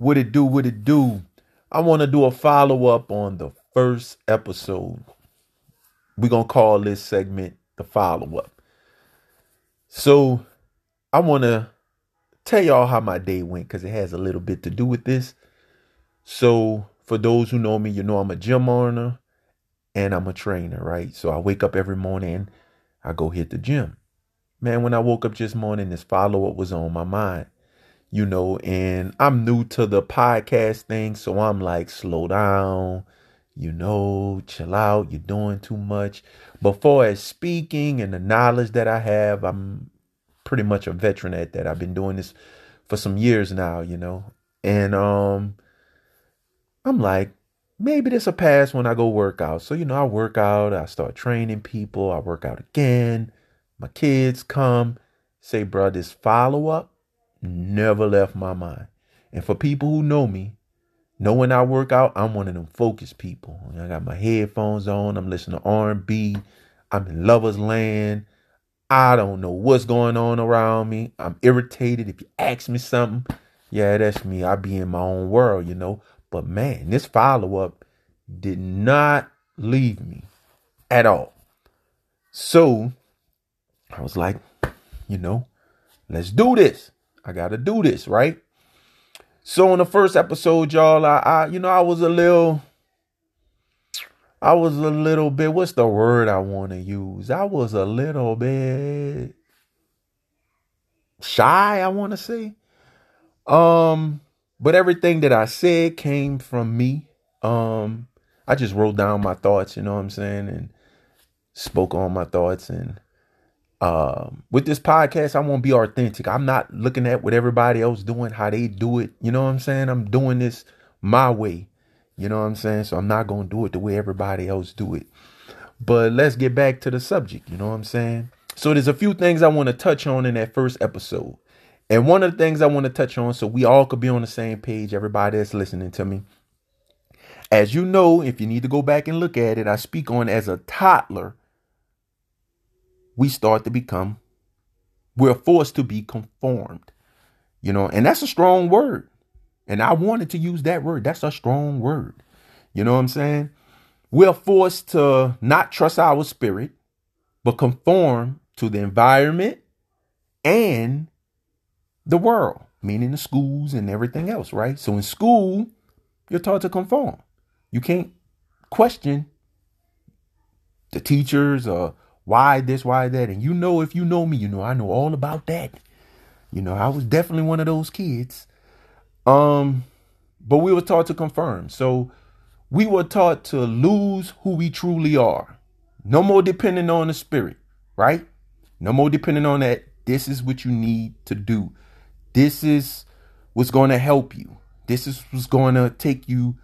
What it do, what it do. I want to do a follow up on the first episode. We're going to call this segment the follow up. So I want to tell y'all how my day went because it has a little bit to do with this. So, for those who know me, you know I'm a gym owner and I'm a trainer, right? So, I wake up every morning, I go hit the gym. Man, when I woke up this morning, this follow up was on my mind, you know, and I'm new to the podcast thing. So, I'm like, slow down, you know, chill out, you're doing too much. Before as speaking and the knowledge that I have, I'm pretty much a veteran at that. I've been doing this for some years now, you know. And um I'm like, maybe this will pass when I go work out. So, you know, I work out, I start training people, I work out again. My kids come, say, bro, this follow up never left my mind. And for people who know me, know when I work out, I'm one of them focused people. I got my headphones on, I'm listening to R&B, I'm in lover's land. I don't know what's going on around me. I'm irritated. If you ask me something, yeah, that's me. I be in my own world, you know. But man, this follow up did not leave me at all. So I was like, you know, let's do this. I got to do this, right? So in the first episode, y'all, I, I, you know, I was a little I was a little bit, what's the word I want to use? I was a little bit shy, I want to say. Um, but everything that I said came from me. Um, I just wrote down my thoughts, you know what I'm saying, and spoke on my thoughts. And um, with this podcast, I want to be authentic. I'm not looking at what everybody else doing, how they do it. You know what I'm saying? I'm doing this my way. You know what I'm saying? So I'm not going to do it the way everybody else do it. But let's get back to the subject, you know what I'm saying? So there's a few things I want to touch on in that first episode. And one of the things I want to touch on so we all could be on the same page, everybody that's listening to me. As you know, if you need to go back and look at it, I speak on as a toddler, we start to become, we're forced to be conformed. You know, and that's a strong word. And I wanted to use that word. That's a strong word. You know what I'm saying? We're forced to not trust our spirit, but conform to the environment and the world, meaning the schools and everything else, right? So in school, you're taught to conform. You can't question the teachers or why this, why that. And you know, if you know me, you know I know all about that. You know, I was definitely one of those kids um, but we were taught to confirm. So we were taught to lose who we truly are. No more depending on the spirit, right? No more depending on that. This is what you need to do. This is what's going to help you. This is what's going to take you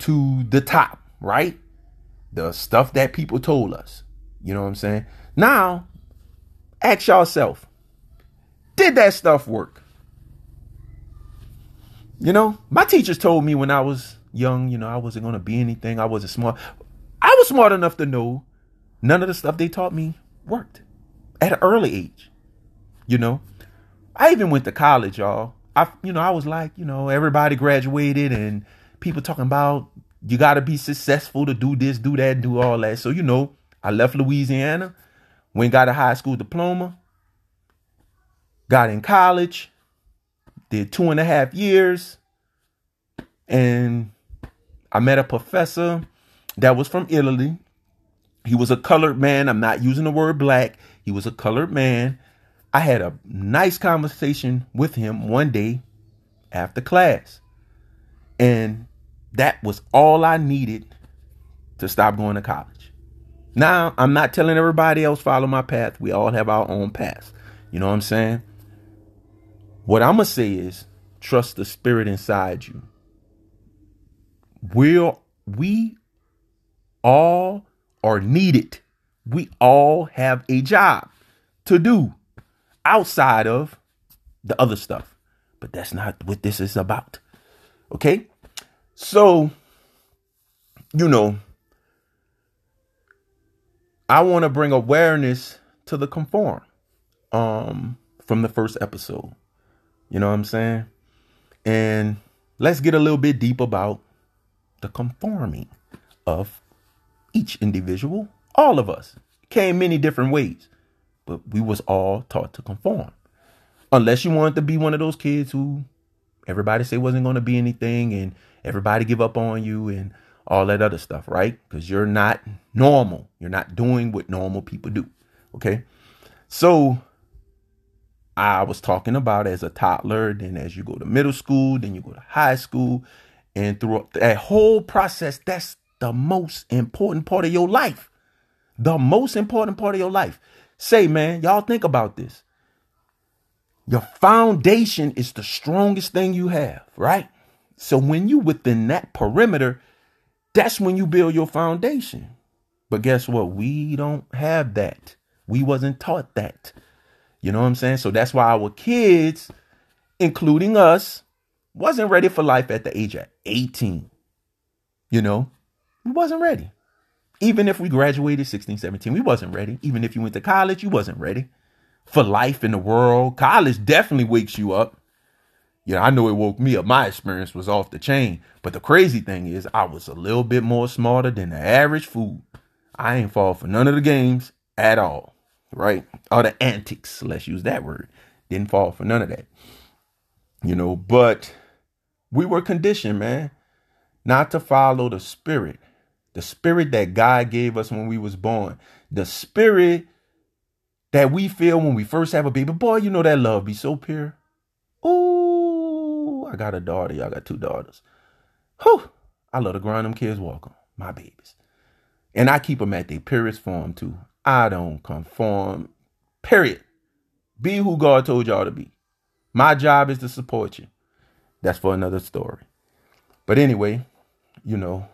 to the top, right? The stuff that people told us. You know what I'm saying? Now, ask yourself, did that stuff work? You know, my teachers told me when I was young, you know, I wasn't going to be anything. I wasn't smart. I was smart enough to know none of the stuff they taught me worked at an early age. You know, I even went to college, y'all. I, you know, I was like, you know, everybody graduated and people talking about you got to be successful to do this, do that, do all that. So, you know, I left Louisiana, went got a high school diploma, got in college, did two and a half years, and I met a professor that was from Italy. He was a colored man. I'm not using the word black. He was a colored man. I had a nice conversation with him one day after class. And that was all I needed to stop going to college. Now, I'm not telling everybody else follow my path. We all have our own paths. You know what I'm saying? What I'm going to say is trust the spirit inside you. We'll, we all are needed. We all have a job to do outside of the other stuff. But that's not what this is about. Okay? So, you know, I want to bring awareness to the conform um from the first episode. You know what I'm saying? And let's get a little bit deep about the conforming of each individual, all of us. Came many different ways, but we was all taught to conform. Unless you wanted to be one of those kids who everybody say wasn't going to be anything and everybody give up on you and all that other stuff, right? Because you're not normal. You're not doing what normal people do. Okay. So I was talking about as a toddler, then as you go to middle school, then you go to high school, and through that whole process, that's the most important part of your life. The most important part of your life. Say, man, y'all think about this. Your foundation is the strongest thing you have, right? So when you within that perimeter, that's when you build your foundation. But guess what? We don't have that. We wasn't taught that. You know what I'm saying? So that's why our kids, including us, wasn't ready for life at the age of 18. You know, we wasn't ready. Even if we graduated 16, 17, we wasn't ready. Even if you went to college, you wasn't ready for life in the world. College definitely wakes you up. Yeah, I know it woke me up. My experience was off the chain. But the crazy thing is, I was a little bit more smarter than the average fool. I ain't fall for none of the games at all right? All the antics, let's use that word. Didn't fall for none of that. You know, but we were conditioned, man, not to follow the spirit. The spirit that God gave us when we was born. The spirit that we feel when we first have a baby. Boy, you know that love be so pure. Ooh, I got a daughter. Y'all got two daughters. Whew. I love to grind them kids walk on. My babies. And I keep them at their purest form too. I don't conform. Period. Be who God told y'all to be. My job is to support you. That's for another story. But anyway, you know,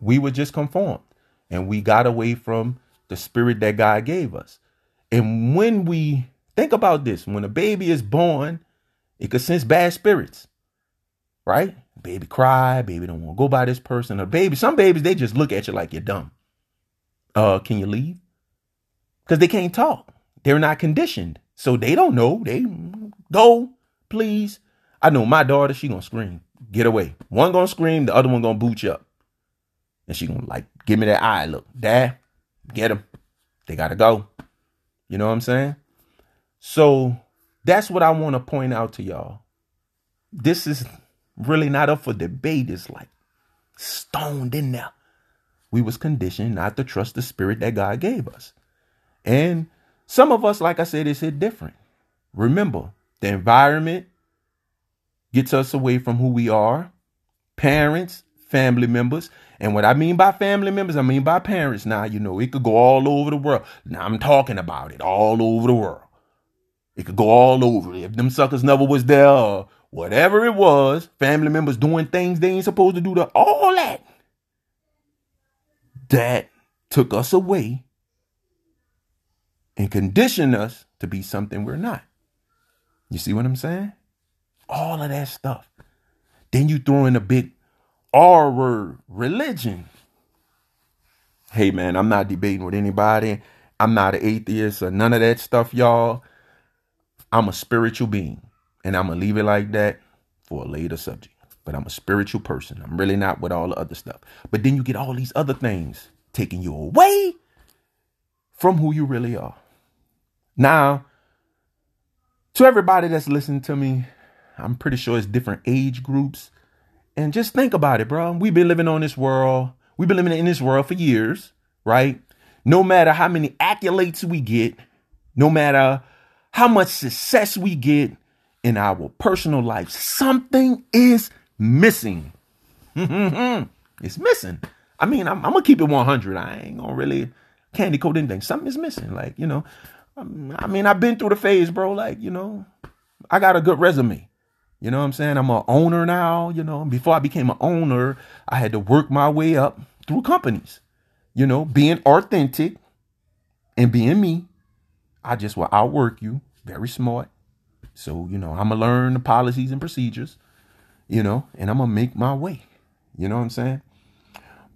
we were just conformed and we got away from the spirit that God gave us. And when we think about this, when a baby is born, it could sense bad spirits, right? Baby cry, baby don't want to go by this person. A baby, some babies, they just look at you like you're dumb uh, can you leave? Because they can't talk. They're not conditioned. So they don't know. They go, please. I know my daughter, she gonna scream. Get away. One gonna scream, the other one gonna boot you up. And she gonna like give me that eye look. Dad, get him. They gotta go. You know what I'm saying? So that's what I want to point out to y'all. This is really not up for debate. It's like stoned in there we was conditioned not to trust the spirit that God gave us. And some of us, like I said, is hit different. Remember, the environment gets us away from who we are. Parents, family members. And what I mean by family members, I mean by parents. Now, you know, it could go all over the world. Now I'm talking about it all over the world. It could go all over. If them suckers never was there or whatever it was, family members doing things they ain't supposed to do to all that that took us away and conditioned us to be something we're not. You see what I'm saying? All of that stuff. Then you throw in a big R word, religion. Hey man, I'm not debating with anybody. I'm not an atheist or none of that stuff, y'all. I'm a spiritual being. And I'm going to leave it like that for a later subject but I'm a spiritual person. I'm really not with all the other stuff. But then you get all these other things taking you away from who you really are. Now, to everybody that's listening to me, I'm pretty sure it's different age groups. And just think about it, bro. We've been living on this world. We've been living in this world for years, right? No matter how many accolades we get, no matter how much success we get in our personal life, something is missing. it's missing. I mean, I'm, I'm, gonna keep it 100. I ain't gonna really candy coat anything. Something is missing. Like, you know, um, I mean, I've been through the phase, bro. Like, you know, I got a good resume. You know what I'm saying? I'm an owner now. You know, before I became an owner, I had to work my way up through companies. You know, being authentic and being me, I just will outwork you. Very smart. So, you know, I'm gonna learn the policies and procedures you know, and I'm gonna make my way. You know what I'm saying?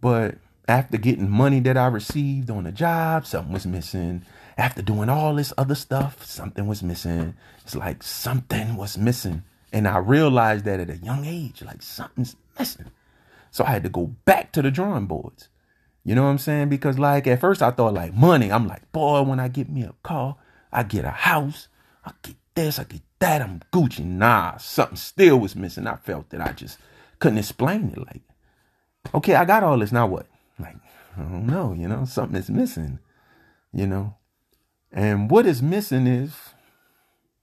But after getting money that I received on the job, something was missing. After doing all this other stuff, something was missing. It's like something was missing. And I realized that at a young age, like something's missing. So I had to go back to the drawing boards. You know what I'm saying? Because like at first I thought like money. I'm like, boy, when I get me a car, I get a house, I get this, I get that, I'm Gucci. Nah, something still was missing. I felt that I just couldn't explain it. Like, okay, I got all this. Now what? Like, I don't know, you know, something is missing, you know. And what is missing is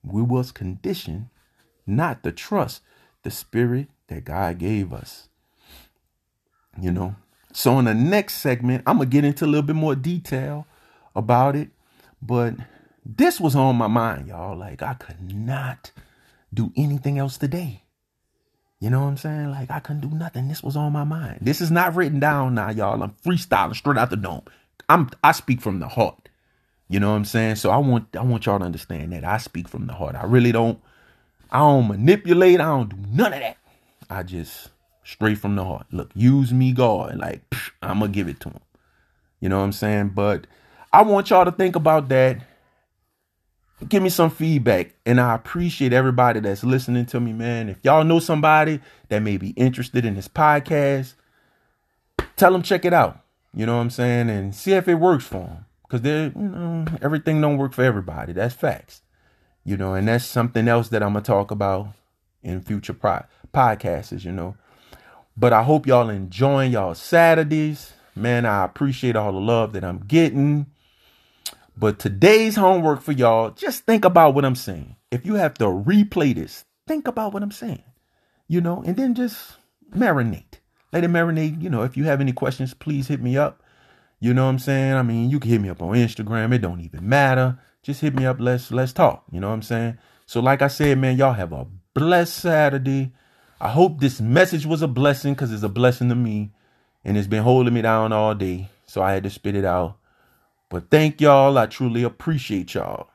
we was conditioned not to trust the spirit that God gave us. You know. So in the next segment, I'm gonna get into a little bit more detail about it. But this was on my mind, y'all. Like I could not do anything else today. You know what I'm saying? Like I couldn't do nothing. This was on my mind. This is not written down now, y'all. I'm freestyling straight out the dome. I'm I speak from the heart. You know what I'm saying? So I want I want y'all to understand that I speak from the heart. I really don't I don't manipulate. I don't do none of that. I just straight from the heart. Look, use me, God. Like psh, I'm gonna give it to him. You know what I'm saying? But I want y'all to think about that. Give me some feedback. And I appreciate everybody that's listening to me, man. If y'all know somebody that may be interested in this podcast, tell them check it out. You know what I'm saying? And see if it works for them because you know, everything don't work for everybody. That's facts, you know, and that's something else that I'm gonna talk about in future pro- podcasts, you know. But I hope y'all enjoying y'all Saturdays, man. I appreciate all the love that I'm getting. But today's homework for y'all, just think about what I'm saying. If you have to replay this, think about what I'm saying, you know, and then just marinate. Let it marinate. You know, if you have any questions, please hit me up. You know what I'm saying? I mean, you can hit me up on Instagram. It don't even matter. Just hit me up. Let's let's talk. You know what I'm saying? So like I said, man, y'all have a blessed Saturday. I hope this message was a blessing because it's a blessing to me. And it's been holding me down all day. So I had to spit it out. But thank y'all. I truly appreciate y'all.